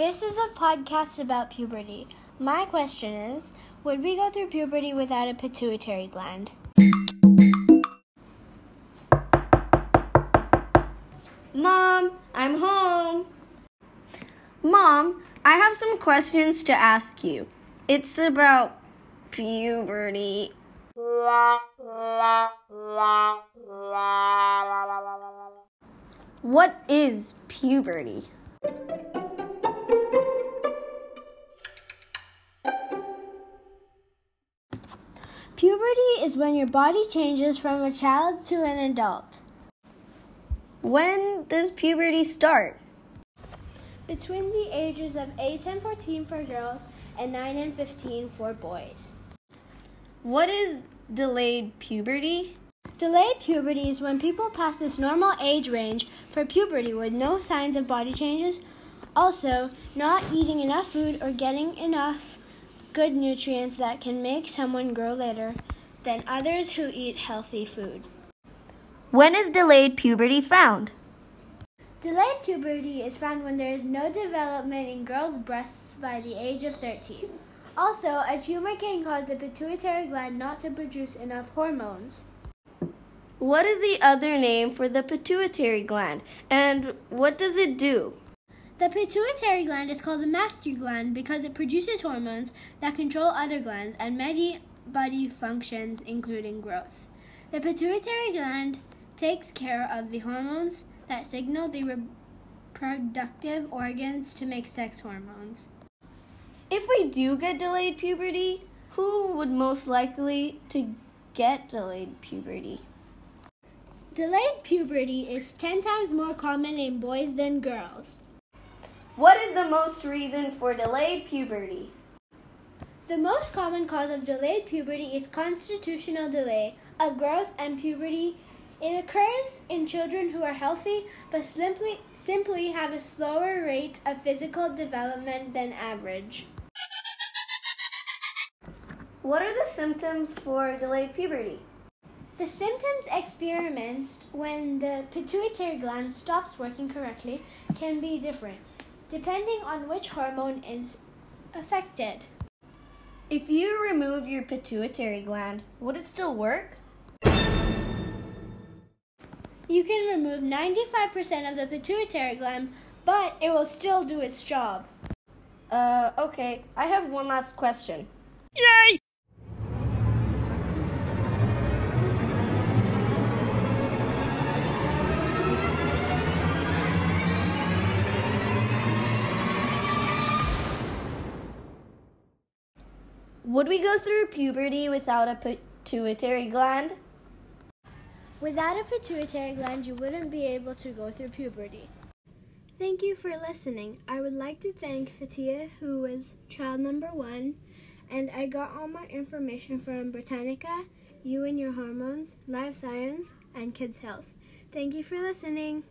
This is a podcast about puberty. My question is Would we go through puberty without a pituitary gland? Mom, I'm home. Mom, I have some questions to ask you. It's about puberty. What is puberty? Puberty is when your body changes from a child to an adult. When does puberty start? Between the ages of 8 and 14 for girls and 9 and 15 for boys. What is delayed puberty? Delayed puberty is when people pass this normal age range for puberty with no signs of body changes, also not eating enough food or getting enough good nutrients that can make someone grow later than others who eat healthy food. When is delayed puberty found? Delayed puberty is found when there is no development in girls' breasts by the age of 13. Also, a tumor can cause the pituitary gland not to produce enough hormones. What is the other name for the pituitary gland and what does it do? The pituitary gland is called the master gland because it produces hormones that control other glands and many body functions, including growth. The pituitary gland takes care of the hormones that signal the reproductive organs to make sex hormones. If we do get delayed puberty, who would most likely to get delayed puberty? Delayed puberty is 10 times more common in boys than girls. What is the most reason for delayed puberty? The most common cause of delayed puberty is constitutional delay of growth and puberty. It occurs in children who are healthy but simply, simply have a slower rate of physical development than average. What are the symptoms for delayed puberty? The symptoms experienced when the pituitary gland stops working correctly can be different depending on which hormone is affected. If you remove your pituitary gland, would it still work? You can remove 95% of the pituitary gland, but it will still do its job. Uh, okay. I have one last question. Yay! Would we go through puberty without a pituitary gland? Without a pituitary gland, you wouldn't be able to go through puberty. Thank you for listening. I would like to thank Fatia, who was child number one, and I got all my information from Britannica, You and Your Hormones, Live Science, and Kids Health. Thank you for listening.